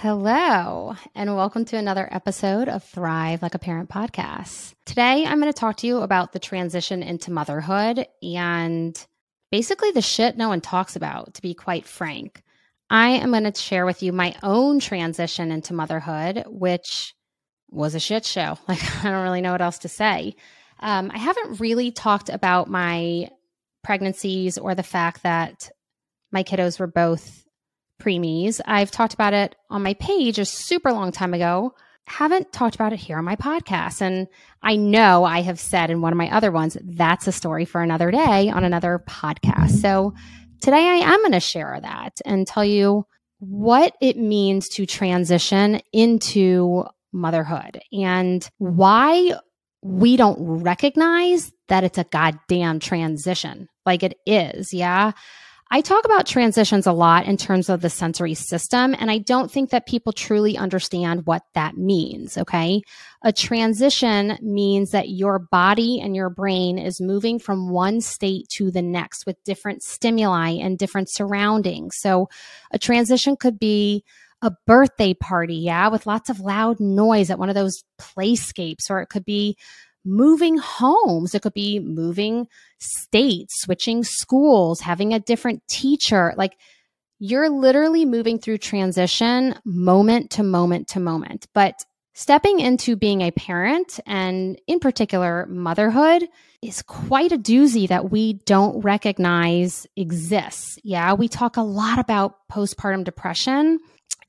Hello, and welcome to another episode of Thrive Like a Parent podcast. Today, I'm going to talk to you about the transition into motherhood and basically the shit no one talks about, to be quite frank. I am going to share with you my own transition into motherhood, which was a shit show. Like, I don't really know what else to say. Um, I haven't really talked about my pregnancies or the fact that my kiddos were both preemies. I've talked about it on my page a super long time ago. Haven't talked about it here on my podcast. And I know I have said in one of my other ones, that's a story for another day on another podcast. So today I am going to share that and tell you what it means to transition into motherhood and why we don't recognize that it's a goddamn transition like it is. Yeah. I talk about transitions a lot in terms of the sensory system, and I don't think that people truly understand what that means. Okay. A transition means that your body and your brain is moving from one state to the next with different stimuli and different surroundings. So a transition could be a birthday party, yeah, with lots of loud noise at one of those playscapes, or it could be moving homes. It could be moving states, switching schools, having a different teacher. Like you're literally moving through transition moment to moment to moment. But stepping into being a parent and in particular motherhood is quite a doozy that we don't recognize exists. Yeah, we talk a lot about postpartum depression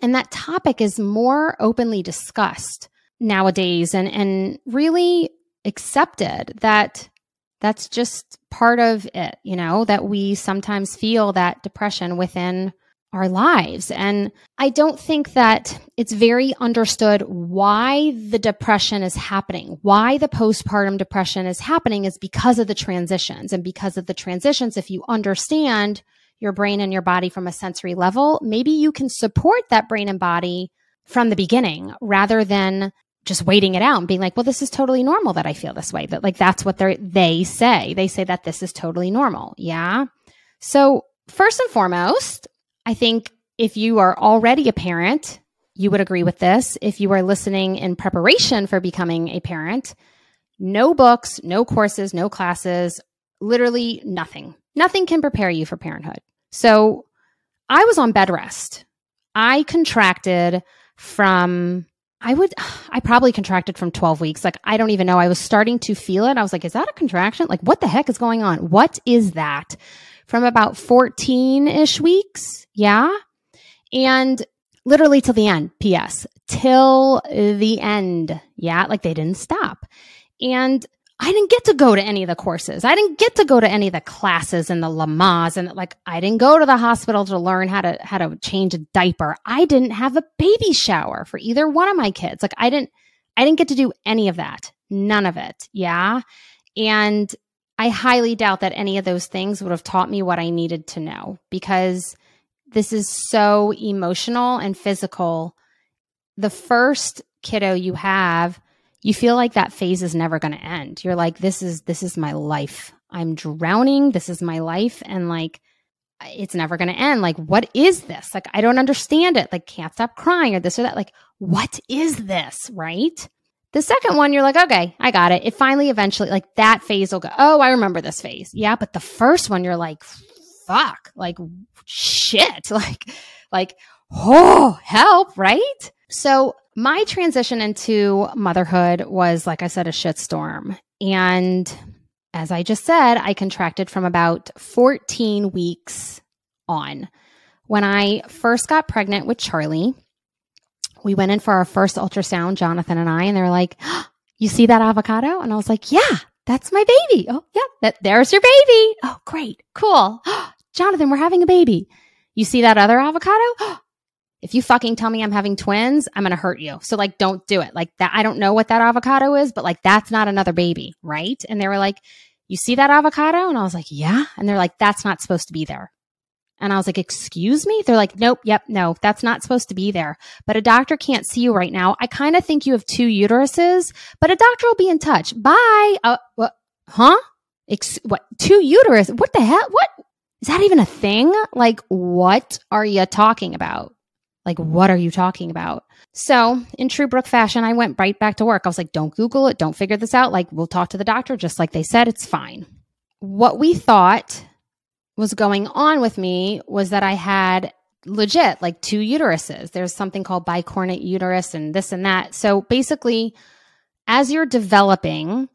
and that topic is more openly discussed nowadays and and really accepted that that's just part of it, you know, that we sometimes feel that depression within our lives. And I don't think that it's very understood why the depression is happening. Why the postpartum depression is happening is because of the transitions. And because of the transitions, if you understand your brain and your body from a sensory level, maybe you can support that brain and body from the beginning rather than just waiting it out and being like, well, this is totally normal that I feel this way. That like that's what they they say. They say that this is totally normal. Yeah. So first and foremost, I think if you are already a parent, you would agree with this. If you are listening in preparation for becoming a parent, no books, no courses, no classes, literally nothing. Nothing can prepare you for parenthood. So I was on bed rest. I contracted from I would, I probably contracted from 12 weeks. Like, I don't even know. I was starting to feel it. I was like, is that a contraction? Like, what the heck is going on? What is that? From about 14 ish weeks. Yeah. And literally till the end. P.S. Till the end. Yeah. Like they didn't stop. And I didn't get to go to any of the courses. I didn't get to go to any of the classes and the Lamaze and like I didn't go to the hospital to learn how to how to change a diaper. I didn't have a baby shower for either one of my kids. Like I didn't I didn't get to do any of that. None of it. Yeah. And I highly doubt that any of those things would have taught me what I needed to know because this is so emotional and physical. The first kiddo you have you feel like that phase is never going to end. You're like, this is, this is my life. I'm drowning. This is my life. And like, it's never going to end. Like, what is this? Like, I don't understand it. Like, can't stop crying or this or that. Like, what is this? Right. The second one, you're like, okay, I got it. It finally, eventually, like that phase will go, oh, I remember this phase. Yeah. But the first one, you're like, fuck, like shit. Like, like, oh, help. Right. So my transition into motherhood was, like I said, a shitstorm. And as I just said, I contracted from about 14 weeks on. When I first got pregnant with Charlie, we went in for our first ultrasound, Jonathan and I, and they were like, oh, You see that avocado? And I was like, Yeah, that's my baby. Oh, yeah, that, there's your baby. Oh, great. Cool. Jonathan, we're having a baby. You see that other avocado? if you fucking tell me I'm having twins, I'm going to hurt you. So like, don't do it. Like that. I don't know what that avocado is, but like, that's not another baby. Right. And they were like, you see that avocado? And I was like, yeah. And they're like, that's not supposed to be there. And I was like, excuse me? They're like, nope, yep, no, that's not supposed to be there. But a doctor can't see you right now. I kind of think you have two uteruses, but a doctor will be in touch. Bye. Uh, what? Huh? Ex- what? Two uterus? What the hell? What? Is that even a thing? Like, what are you talking about? Like, what are you talking about? So, in true Brooke fashion, I went right back to work. I was like, don't Google it. Don't figure this out. Like, we'll talk to the doctor. Just like they said, it's fine. What we thought was going on with me was that I had legit like two uteruses. There's something called bicornuate uterus and this and that. So, basically, as you're developing,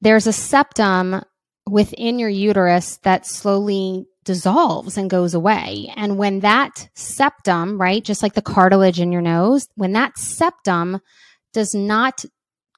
there's a septum within your uterus that slowly dissolves and goes away. And when that septum, right, just like the cartilage in your nose, when that septum does not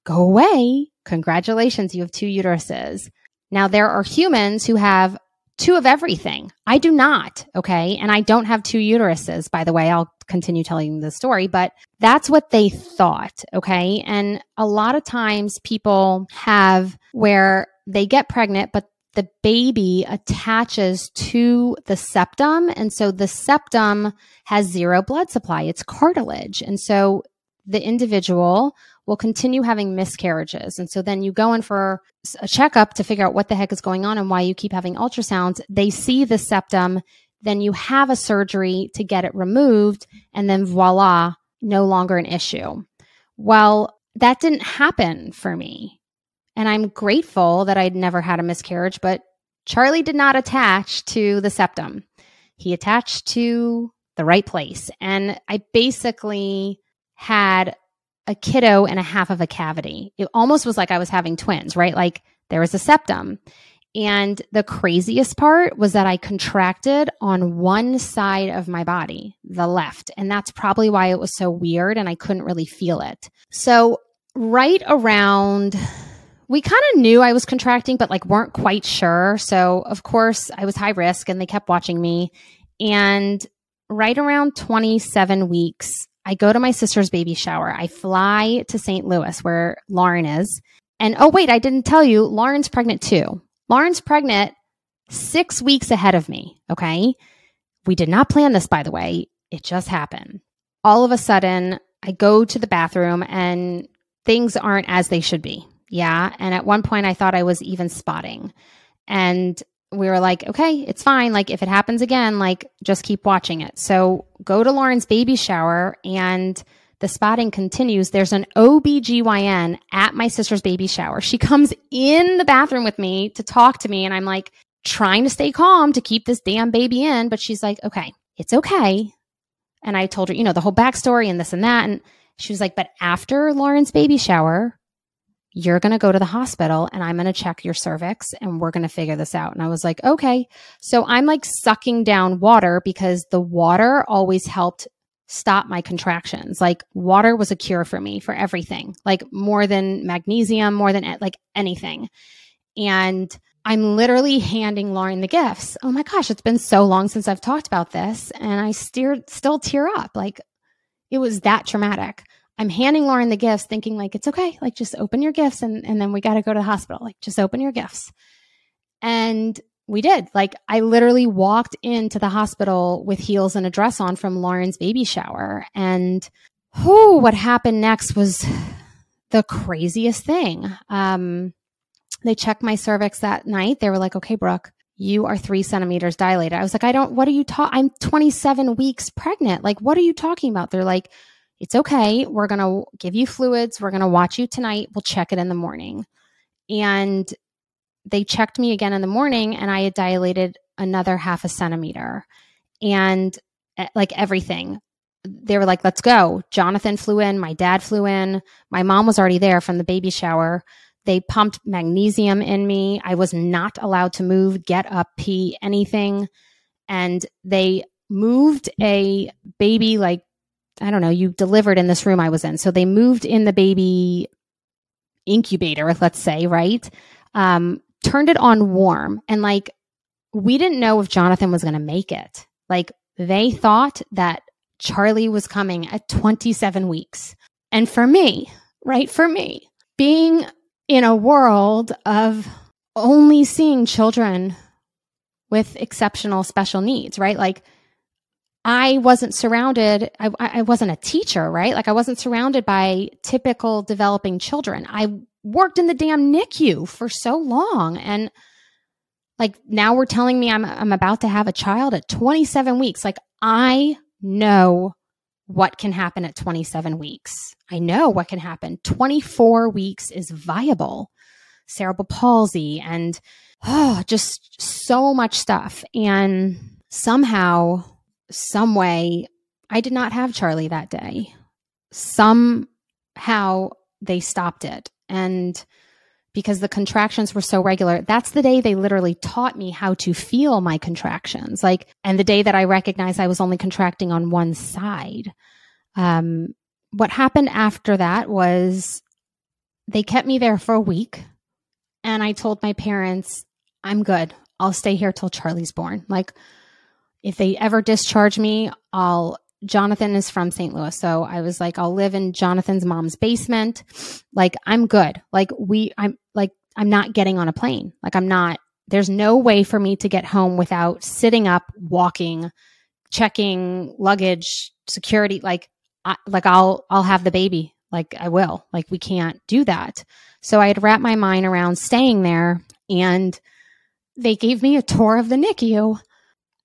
go away, congratulations, you have two uteruses. Now, there are humans who have two of everything. I do not, okay? And I don't have two uteruses, by the way. I'll continue telling the story, but that's what they thought, okay? And a lot of times people have where they get pregnant, but the baby attaches to the septum. And so the septum has zero blood supply, it's cartilage. And so the individual will continue having miscarriages. And so then you go in for a checkup to figure out what the heck is going on and why you keep having ultrasounds. They see the septum, then you have a surgery to get it removed, and then voila, no longer an issue. Well, that didn't happen for me. And I'm grateful that I'd never had a miscarriage, but Charlie did not attach to the septum. He attached to the right place. And I basically had a kiddo and a half of a cavity. It almost was like I was having twins, right? Like there was a septum. And the craziest part was that I contracted on one side of my body, the left. And that's probably why it was so weird and I couldn't really feel it. So, right around we kind of knew I was contracting, but like weren't quite sure. So, of course, I was high risk and they kept watching me. And right around 27 weeks, I go to my sister's baby shower. I fly to St. Louis where Lauren is. And oh, wait, I didn't tell you, Lauren's pregnant too. Lauren's pregnant six weeks ahead of me. Okay. We did not plan this, by the way. It just happened. All of a sudden, I go to the bathroom and things aren't as they should be. Yeah. And at one point, I thought I was even spotting. And we were like, okay, it's fine. Like, if it happens again, like, just keep watching it. So go to Lauren's baby shower and the spotting continues. There's an OBGYN at my sister's baby shower. She comes in the bathroom with me to talk to me. And I'm like, trying to stay calm to keep this damn baby in. But she's like, okay, it's okay. And I told her, you know, the whole backstory and this and that. And she was like, but after Lauren's baby shower, you're going to go to the hospital and I'm going to check your cervix and we're going to figure this out. And I was like, okay. So I'm like sucking down water because the water always helped stop my contractions. Like water was a cure for me for everything, like more than magnesium, more than like anything. And I'm literally handing Lauren the gifts. Oh my gosh, it's been so long since I've talked about this. And I steered, still tear up. Like it was that traumatic. I'm handing Lauren the gifts thinking like, it's okay. Like just open your gifts and, and then we got to go to the hospital. Like just open your gifts. And we did. Like I literally walked into the hospital with heels and a dress on from Lauren's baby shower. And who what happened next was the craziest thing. Um, they checked my cervix that night. They were like, okay, Brooke, you are three centimeters dilated. I was like, I don't, what are you talking? I'm 27 weeks pregnant. Like, what are you talking about? They're like, it's okay. We're going to give you fluids. We're going to watch you tonight. We'll check it in the morning. And they checked me again in the morning and I had dilated another half a centimeter and eh, like everything. They were like, let's go. Jonathan flew in. My dad flew in. My mom was already there from the baby shower. They pumped magnesium in me. I was not allowed to move, get up, pee, anything. And they moved a baby like I don't know, you delivered in this room I was in. So they moved in the baby incubator, let's say, right? Um, turned it on warm. And like, we didn't know if Jonathan was going to make it. Like, they thought that Charlie was coming at 27 weeks. And for me, right, for me, being in a world of only seeing children with exceptional special needs, right? Like, I wasn't surrounded, I, I wasn't a teacher, right? Like I wasn't surrounded by typical developing children. I worked in the damn NICU for so long. And like now we're telling me I'm, I'm about to have a child at 27 weeks. Like I know what can happen at 27 weeks. I know what can happen. 24 weeks is viable. Cerebral palsy and oh, just so much stuff. And somehow, some way, I did not have Charlie that day. Somehow they stopped it. And because the contractions were so regular, that's the day they literally taught me how to feel my contractions. Like, and the day that I recognized I was only contracting on one side. Um, what happened after that was they kept me there for a week. And I told my parents, I'm good. I'll stay here till Charlie's born. Like, if they ever discharge me, I'll. Jonathan is from St. Louis. So I was like, I'll live in Jonathan's mom's basement. Like, I'm good. Like, we, I'm like, I'm not getting on a plane. Like, I'm not, there's no way for me to get home without sitting up, walking, checking luggage, security. Like, I, like I'll, I'll have the baby. Like, I will. Like, we can't do that. So I had wrapped my mind around staying there and they gave me a tour of the NICU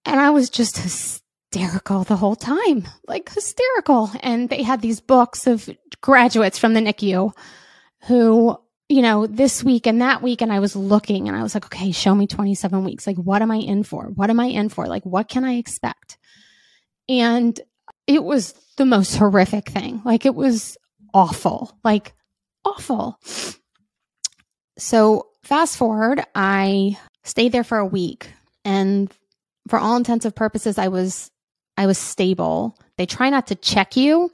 and I was just hysterical the whole time, like hysterical. And they had these books of graduates from the NICU who, you know, this week and that week. And I was looking and I was like, okay, show me 27 weeks. Like, what am I in for? What am I in for? Like, what can I expect? And it was the most horrific thing. Like, it was awful, like awful. So, fast forward, I stayed there for a week and for all intensive purposes I was I was stable. They try not to check you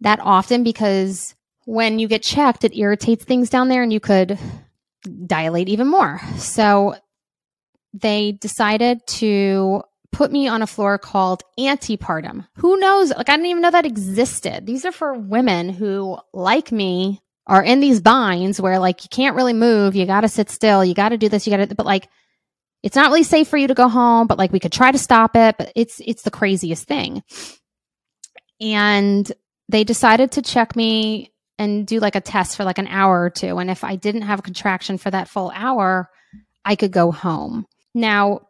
that often because when you get checked it irritates things down there and you could dilate even more. So they decided to put me on a floor called antepartum. Who knows? Like I didn't even know that existed. These are for women who like me are in these binds where like you can't really move, you got to sit still, you got to do this, you got to but like it's not really safe for you to go home, but like we could try to stop it, but it's it's the craziest thing. And they decided to check me and do like a test for like an hour or two. And if I didn't have a contraction for that full hour, I could go home. Now,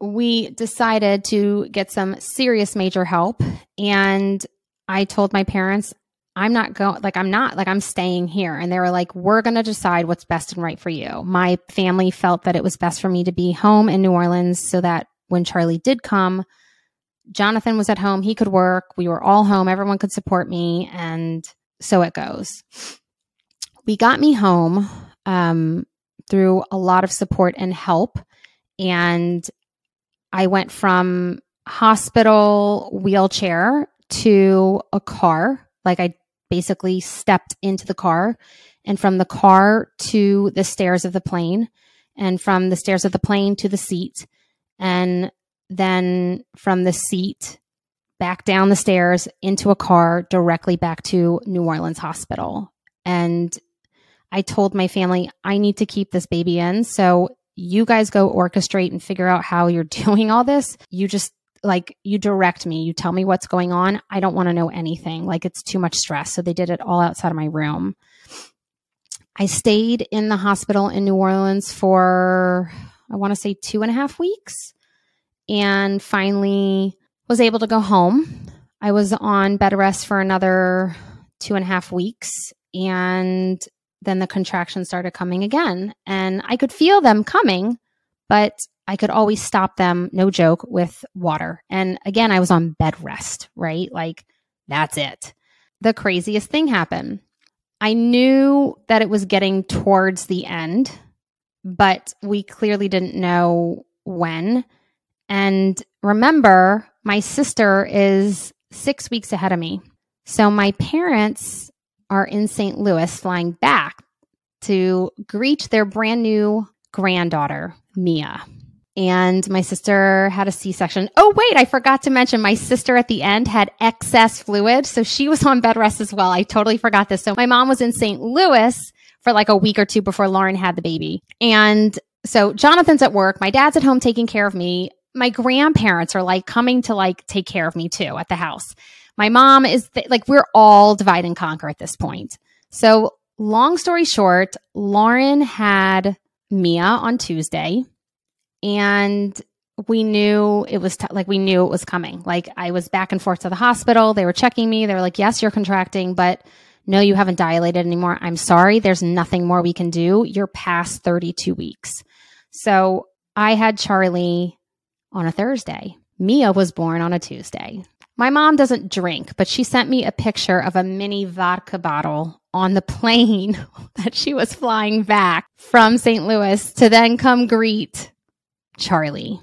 we decided to get some serious major help. And I told my parents, I'm not going, like, I'm not, like, I'm staying here. And they were like, we're going to decide what's best and right for you. My family felt that it was best for me to be home in New Orleans so that when Charlie did come, Jonathan was at home. He could work. We were all home. Everyone could support me. And so it goes. We got me home um, through a lot of support and help. And I went from hospital wheelchair to a car. Like I basically stepped into the car and from the car to the stairs of the plane and from the stairs of the plane to the seat and then from the seat back down the stairs into a car directly back to New Orleans Hospital. And I told my family, I need to keep this baby in. So you guys go orchestrate and figure out how you're doing all this. You just like you direct me, you tell me what's going on. I don't want to know anything. Like it's too much stress. So they did it all outside of my room. I stayed in the hospital in New Orleans for, I want to say two and a half weeks and finally was able to go home. I was on bed rest for another two and a half weeks and then the contractions started coming again. And I could feel them coming, but I could always stop them, no joke, with water. And again, I was on bed rest, right? Like, that's it. The craziest thing happened. I knew that it was getting towards the end, but we clearly didn't know when. And remember, my sister is six weeks ahead of me. So my parents are in St. Louis flying back to greet their brand new granddaughter, Mia and my sister had a C-section. Oh wait, I forgot to mention my sister at the end had excess fluid, so she was on bed rest as well. I totally forgot this. So my mom was in St. Louis for like a week or two before Lauren had the baby. And so Jonathan's at work, my dad's at home taking care of me. My grandparents are like coming to like take care of me too at the house. My mom is th- like we're all divide and conquer at this point. So long story short, Lauren had Mia on Tuesday and we knew it was t- like we knew it was coming. Like I was back and forth to the hospital. They were checking me. They were like, "Yes, you're contracting, but no, you haven't dilated anymore. I'm sorry. There's nothing more we can do. You're past 32 weeks." So I had Charlie on a Thursday. Mia was born on a Tuesday. My mom doesn't drink, but she sent me a picture of a mini vodka bottle on the plane that she was flying back from St. Louis to then come greet Charlie.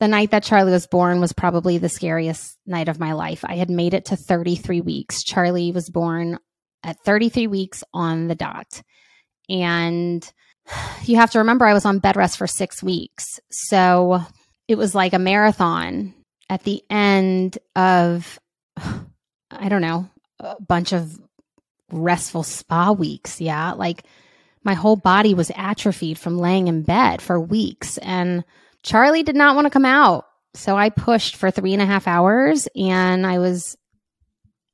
The night that Charlie was born was probably the scariest night of my life. I had made it to 33 weeks. Charlie was born at 33 weeks on the dot. And you have to remember, I was on bed rest for six weeks. So it was like a marathon at the end of, I don't know, a bunch of restful spa weeks. Yeah. Like my whole body was atrophied from laying in bed for weeks. And Charlie did not want to come out. So I pushed for three and a half hours and I was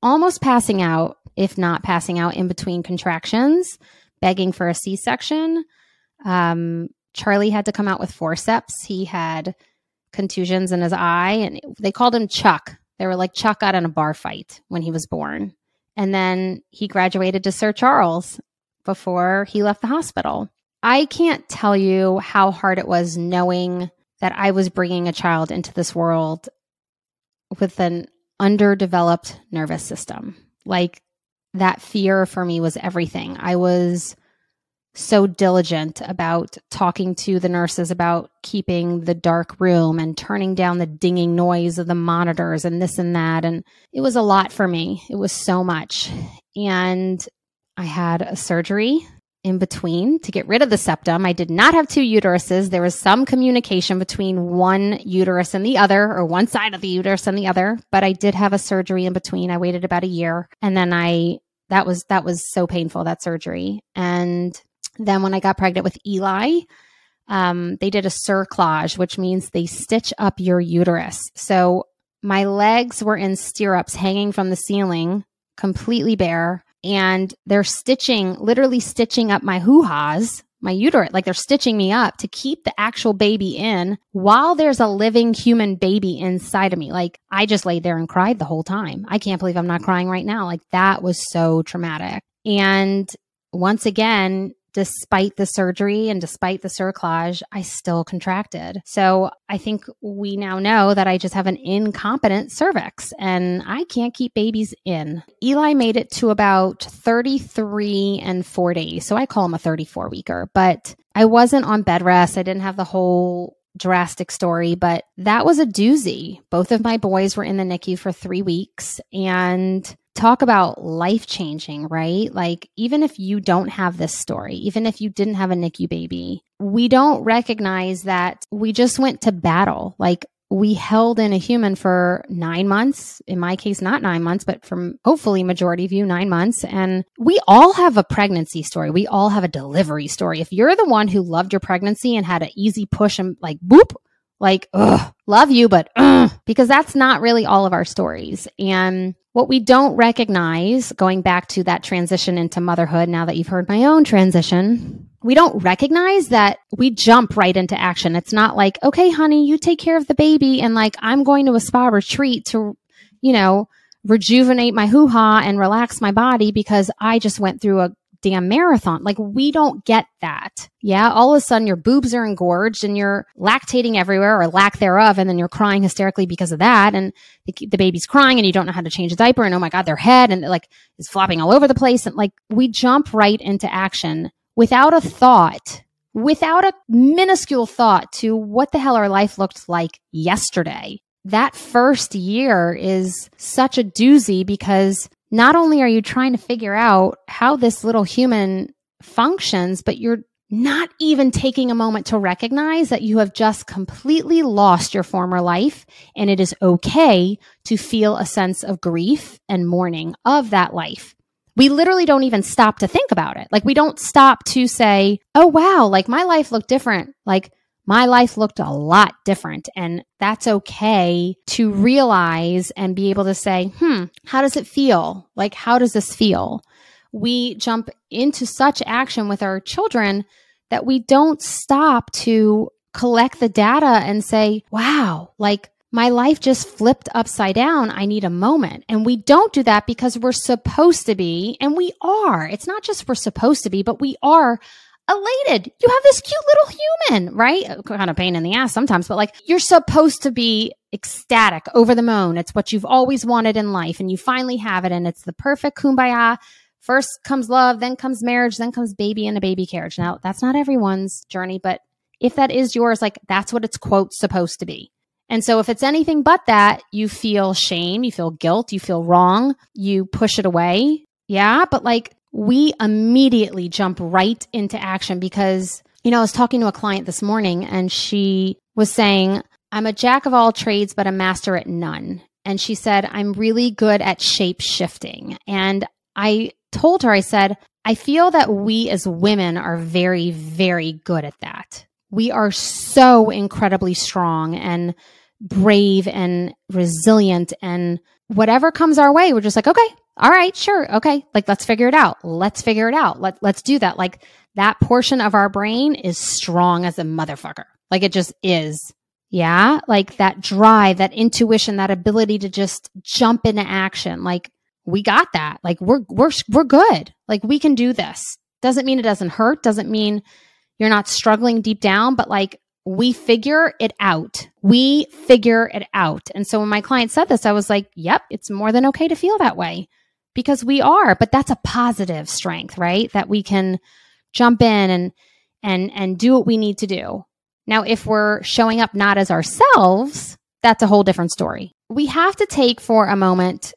almost passing out, if not passing out in between contractions, begging for a C section. Um, Charlie had to come out with forceps. He had contusions in his eye, and they called him Chuck. They were like, Chuck got in a bar fight when he was born. And then he graduated to Sir Charles before he left the hospital. I can't tell you how hard it was knowing that I was bringing a child into this world with an underdeveloped nervous system. Like that fear for me was everything. I was so diligent about talking to the nurses about keeping the dark room and turning down the dinging noise of the monitors and this and that. And it was a lot for me. It was so much. And I had a surgery in between to get rid of the septum. I did not have two uteruses. There was some communication between one uterus and the other, or one side of the uterus and the other, but I did have a surgery in between. I waited about a year and then I, that was, that was so painful, that surgery. And then when I got pregnant with Eli, um, they did a cerclage, which means they stitch up your uterus. So my legs were in stirrups hanging from the ceiling, completely bare, and they're stitching, literally stitching up my hoo ha's, my uterus, like they're stitching me up to keep the actual baby in while there's a living human baby inside of me. Like I just laid there and cried the whole time. I can't believe I'm not crying right now. Like that was so traumatic. And once again, despite the surgery and despite the cerclage, I still contracted. So I think we now know that I just have an incompetent cervix and I can't keep babies in. Eli made it to about 33 and four days. So I call him a 34 weeker, but I wasn't on bed rest. I didn't have the whole drastic story, but that was a doozy. Both of my boys were in the NICU for three weeks and talk about life changing, right? Like, even if you don't have this story, even if you didn't have a NICU baby, we don't recognize that we just went to battle. Like, we held in a human for nine months. In my case, not nine months, but from hopefully majority of you, nine months. And we all have a pregnancy story. We all have a delivery story. If you're the one who loved your pregnancy and had an easy push and like boop, like, ugh, love you, but ugh, because that's not really all of our stories. And what we don't recognize, going back to that transition into motherhood, now that you've heard my own transition, we don't recognize that we jump right into action. It's not like, okay, honey, you take care of the baby and like I'm going to a spa retreat to, you know, rejuvenate my hoo ha and relax my body because I just went through a damn marathon. Like we don't get that. Yeah. All of a sudden your boobs are engorged and you're lactating everywhere or lack thereof. And then you're crying hysterically because of that. And the, the baby's crying and you don't know how to change a diaper. And oh my God, their head and like is flopping all over the place. And like we jump right into action without a thought without a minuscule thought to what the hell our life looked like yesterday. That first year is such a doozy because not only are you trying to figure out how this little human functions, but you're not even taking a moment to recognize that you have just completely lost your former life and it is okay to feel a sense of grief and mourning of that life. We literally don't even stop to think about it. Like we don't stop to say, "Oh wow, like my life looked different." Like my life looked a lot different. And that's okay to realize and be able to say, hmm, how does it feel? Like, how does this feel? We jump into such action with our children that we don't stop to collect the data and say, wow, like my life just flipped upside down. I need a moment. And we don't do that because we're supposed to be, and we are. It's not just we're supposed to be, but we are elated. You have this cute little human, right? Uh, kind of pain in the ass sometimes, but like you're supposed to be ecstatic, over the moon. It's what you've always wanted in life, and you finally have it, and it's the perfect kumbaya. First comes love, then comes marriage, then comes baby in a baby carriage. Now, that's not everyone's journey, but if that is yours, like that's what it's quote supposed to be. And so if it's anything but that, you feel shame, you feel guilt, you feel wrong, you push it away. Yeah. But like we immediately jump right into action because, you know, I was talking to a client this morning and she was saying, I'm a jack of all trades, but a master at none. And she said, I'm really good at shape shifting. And I told her, I said, I feel that we as women are very, very good at that. We are so incredibly strong and brave and resilient and whatever comes our way, we're just like, okay, all right, sure. Okay. Like, let's figure it out. Let's figure it out. Let, let's do that. Like that portion of our brain is strong as a motherfucker. Like it just is. Yeah. Like that drive, that intuition, that ability to just jump into action. Like we got that. Like we're, we're, we're good. Like we can do this. Doesn't mean it doesn't hurt. Doesn't mean you're not struggling deep down, but like we figure it out. We figure it out. And so when my client said this, I was like, yep, it's more than okay to feel that way because we are, but that's a positive strength, right? That we can jump in and, and, and do what we need to do. Now, if we're showing up not as ourselves, that's a whole different story. We have to take for a moment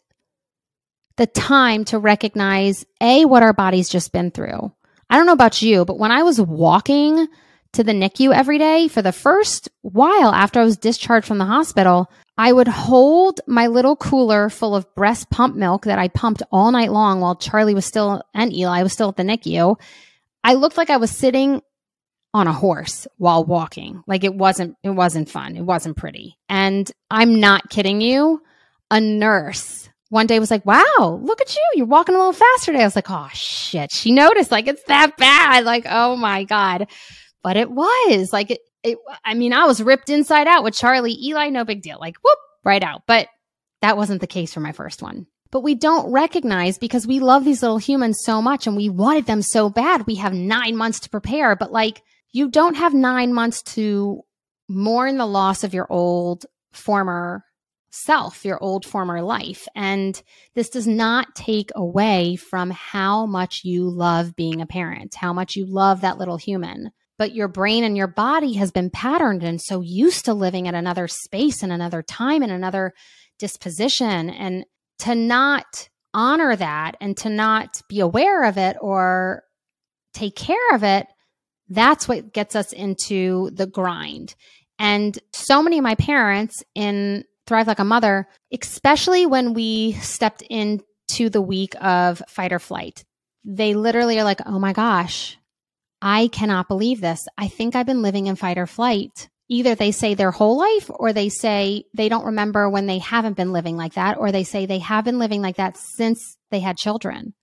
the time to recognize A, what our body's just been through. I don't know about you, but when I was walking to the NICU every day for the first while after I was discharged from the hospital, I would hold my little cooler full of breast pump milk that I pumped all night long while Charlie was still and Eli was still at the NICU. I looked like I was sitting on a horse while walking. Like it wasn't it wasn't fun. It wasn't pretty. And I'm not kidding you. A nurse one day was like, "Wow, look at you. You're walking a little faster today." I was like, "Oh shit." She noticed like it's that bad. Like, "Oh my god." But it was like it, it I mean, I was ripped inside out with Charlie, Eli, no big deal. Like, whoop, right out. But that wasn't the case for my first one. But we don't recognize because we love these little humans so much and we wanted them so bad. We have nine months to prepare, but like you don't have nine months to mourn the loss of your old former self, your old former life. And this does not take away from how much you love being a parent, how much you love that little human. But your brain and your body has been patterned and so used to living at another space and another time and another disposition. And to not honor that and to not be aware of it or take care of it that's what gets us into the grind. And so many of my parents in Thrive Like a Mother, especially when we stepped into the week of fight or flight, they literally are like, oh my gosh, I cannot believe this. I think I've been living in fight or flight. Either they say their whole life or they say they don't remember when they haven't been living like that, or they say they have been living like that since they had children.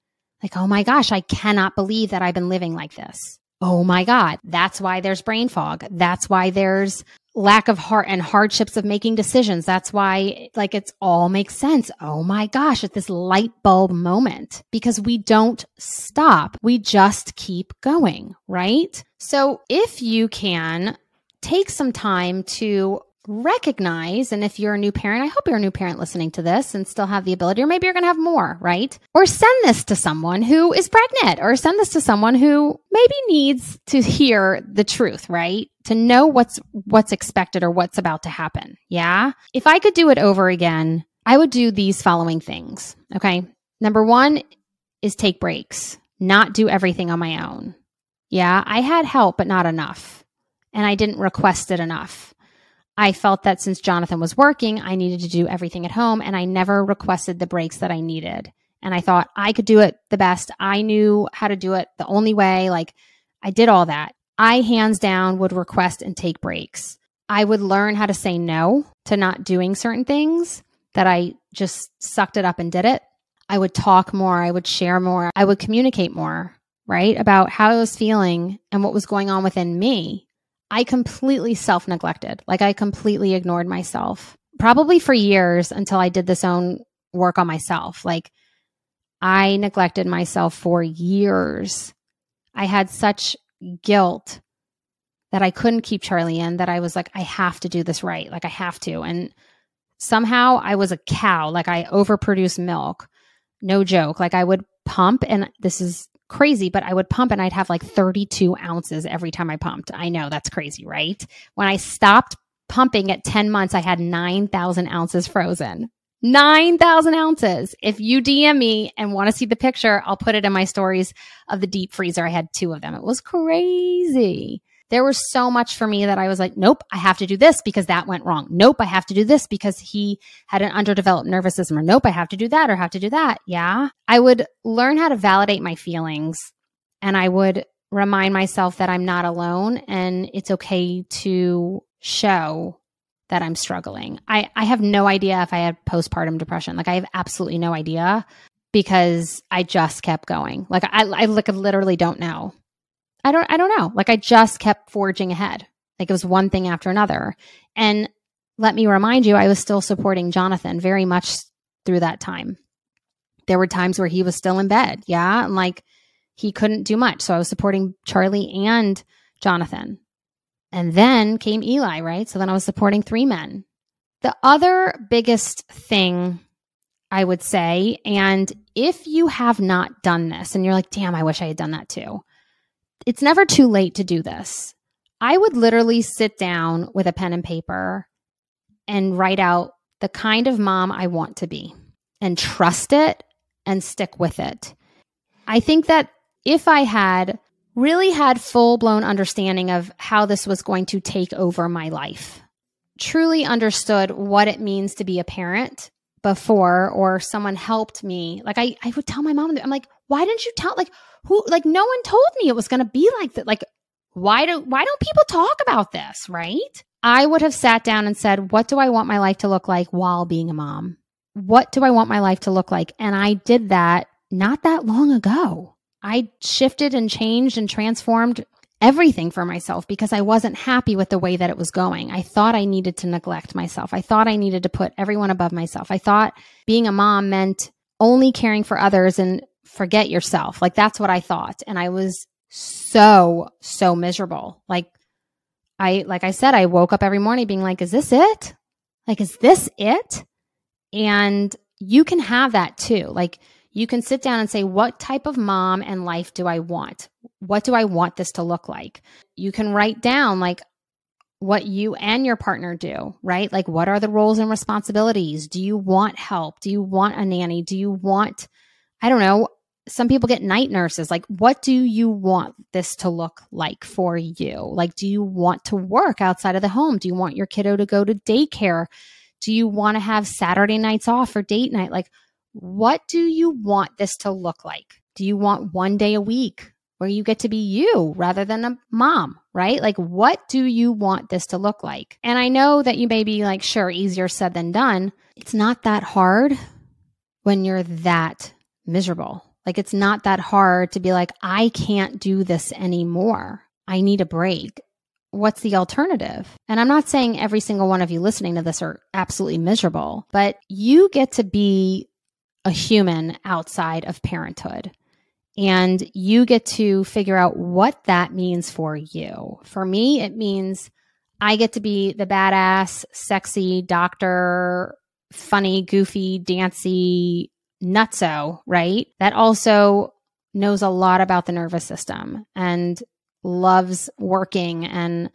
Like, oh my gosh, I cannot believe that I've been living like this oh my God, that's why there's brain fog. That's why there's lack of heart and hardships of making decisions. That's why, like, it's all makes sense. Oh my gosh, at this light bulb moment because we don't stop. We just keep going, right? So if you can take some time to recognize, and if you're a new parent, I hope you're a new parent listening to this and still have the ability, or maybe you're going to have more, right? Or send this to someone who is pregnant, or send this to someone who maybe needs to hear the truth, right? To know what's what's expected or what's about to happen. Yeah. If I could do it over again, I would do these following things. Okay. Number one is take breaks, not do everything on my own. Yeah, I had help, but not enough. And I didn't request it enough. I felt that since Jonathan was working, I needed to do everything at home and I never requested the breaks that I needed. And I thought I could do it the best. I knew how to do it the only way. Like I did all that. I hands down would request and take breaks. I would learn how to say no to not doing certain things that I just sucked it up and did it. I would talk more. I would share more. I would communicate more, right? About how I was feeling and what was going on within me. I completely self neglected. Like I completely ignored myself, probably for years until I did this own work on myself. Like I neglected myself for years. I had such guilt that I couldn't keep Charlie in that I was like, I have to do this right. Like I have to. And somehow I was a cow. Like I overproduced milk. No joke. Like I would pump, and this is crazy, but I would pump and I'd have like 32 ounces every time I pumped. I know that's crazy, right? When I stopped pumping at 10 months, I had 9,000 ounces frozen. 9,000 ounces. If you DM me and want to see the picture, I'll put it in my stories of the deep freezer. I had two of them. It was crazy. There was so much for me that I was like, nope, I have to do this because that went wrong. Nope, I have to do this because he had an underdeveloped nervous system. Or nope, I have to do that or have to do that. Yeah. I would learn how to validate my feelings and I would remind myself that I'm not alone and it's okay to show that I'm struggling. I, I have no idea if I had postpartum depression. Like I have absolutely no idea because I just kept going. Like I, I like literally don't know. I don't I don't know. Like I just kept forging ahead. Like it was one thing after another. And let me remind you, I was still supporting Jonathan very much through that time. There were times where he was still in bed, yeah, and like he couldn't do much. So I was supporting Charlie and Jonathan. And then came Eli, right? So then I was supporting three men. The other biggest thing I would say, and if you have not done this and you're like, damn, I wish I had done that too, it's never too late to do this. I would literally sit down with a pen and paper and write out the kind of mom I want to be and trust it and stick with it. I think that if I had really had full blown understanding of how this was going to take over my life, truly understood what it means to be a parent before or someone helped me, like I, I would tell my mom, I'm like, why didn't you tell, like, who like no one told me it was going to be like that like why do why don't people talk about this right? I would have sat down and said what do i want my life to look like while being a mom? What do i want my life to look like? And i did that not that long ago i shifted and changed and transformed everything for myself because I wasn't happy with the way that it was going. I thought I needed to neglect myself. I thought I needed to put everyone above myself. I thought being a mom meant only caring for others and forget yourself. Like that's what I thought. And I was so, so miserable. Like I, like I said, I woke up every morning being like, is this it? Like, is this it? And you can have that too. Like you can sit down and say, what type of mom and life do I want? What do I want this to look like? You can write down like, what you and your partner do, right? Like, what are the roles and responsibilities? Do you want help? Do you want a nanny? Do you want, I don't know, some people get night nurses. Like, what do you want this to look like for you? Like, do you want to work outside of the home? Do you want your kiddo to go to daycare? Do you want to have Saturday nights off or date night? Like, what do you want this to look like? Do you want one day a week where you get to be you rather than a mom, right? Like, what do you want this to look like? And I know that you may be like, sure, easier said than done. It's not that hard when you're that miserable like it's not that hard to be like, I can't do this anymore. I need a break. What's the alternative? And I'm not saying every single one of you listening to this are absolutely miserable, but you get to be a human outside of parenthood. And you get to figure out what that means for you. For me, it means I get to be the badass, sexy doctor, funny, goofy, dancy, nutso, right? That also knows a lot about the nervous system and loves working and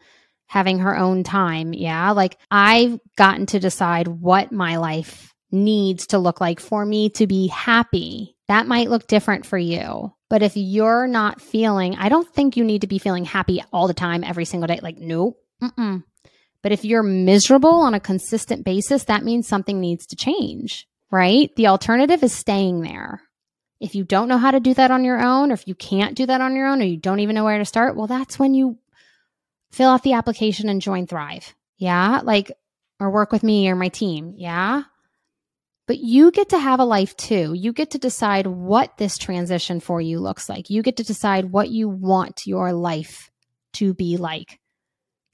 having her own time. Yeah. Like I've gotten to decide what my life needs to look like for me to be happy. That might look different for you. But if you're not feeling, I don't think you need to be feeling happy all the time, every single day. Like, nope. Mm-mm. But if you're miserable on a consistent basis, that means something needs to change right? The alternative is staying there. If you don't know how to do that on your own, or if you can't do that on your own, or you don't even know where to start, well, that's when you fill out the application and join Thrive. Yeah. Like, or work with me or my team. Yeah. But you get to have a life too. You get to decide what this transition for you looks like. You get to decide what you want your life to be like.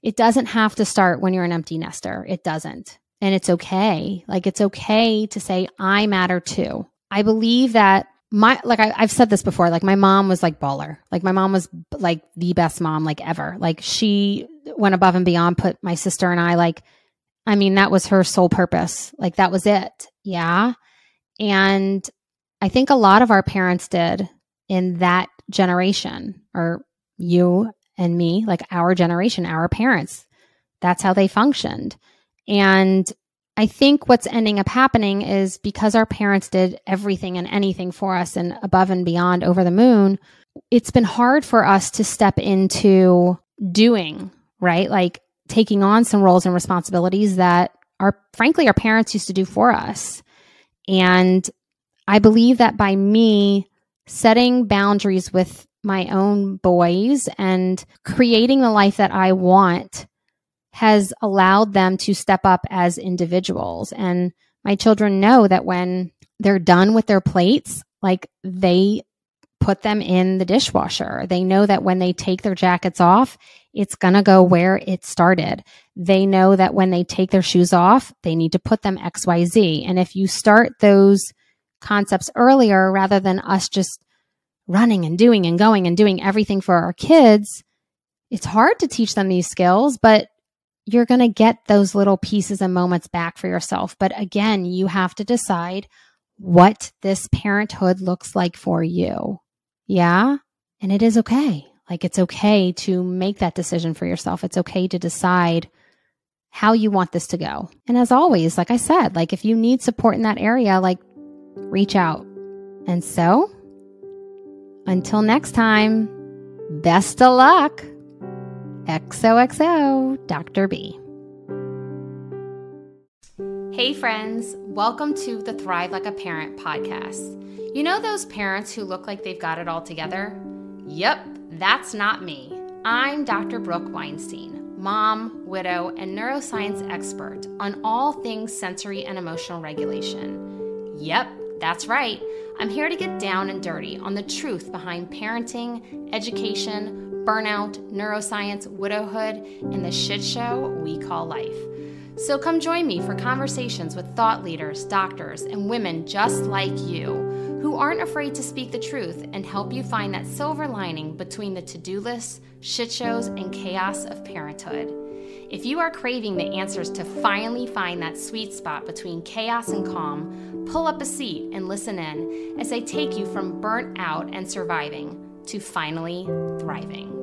It doesn't have to start when you're an empty nester. It doesn't. And it's okay. Like, it's okay to say, I matter too. I believe that my, like, I, have said this before, like, my mom was like baller. Like, my mom was like the best mom, like, ever. Like, she went above and beyond, put my sister and I, like, I mean, that was her sole purpose. Like, that was it. Yeah. And I think a lot of our parents did in that generation, or you and me, like our generation, our parents. That's how they functioned. And I think what's ending up happening is because our parents did everything and anything for us and above and beyond over the moon, it's been hard for us to step into doing, right? Like taking on some roles and responsibilities that our frankly our parents used to do for us. And I believe that by me setting boundaries with my own boys and creating the life that I want has allowed them to step up as individuals. And my children know that when they're done with their plates, like they put them in the dishwasher. They know that when they take their jackets off, it's going to go where it started. They know that when they take their shoes off, they need to put them XYZ. And if you start those concepts earlier rather than us just running and doing and going and doing everything for our kids, it's hard to teach them these skills, but you're going to get those little pieces and moments back for yourself. But again, you have to decide what this parenthood looks like for you. Yeah. And it is okay. Like it's okay to make that decision for yourself. It's okay to decide how you want this to go. And as always, like I said, like if you need support in that area, like reach out. And so until next time, best of luck. XOXO, Dr. B. Hey, friends, welcome to the Thrive Like a Parent podcast. You know those parents who look like they've got it all together? Yep, that's not me. I'm Dr. Brooke Weinstein, mom, widow, and neuroscience expert on all things sensory and emotional regulation. Yep, that's right. I'm here to get down and dirty on the truth behind parenting, education, burnout, neuroscience, widowhood, and the shit show we call life. So come join me for conversations with thought leaders, doctors, and women just like you who aren't afraid to speak the truth and help you find that silver lining between the to do lists, shit shows, and chaos of parenthood. If you are craving the answers to finally find that sweet spot between chaos and calm, pull up a seat and listen in as I take you from burnt out and surviving to finally thriving.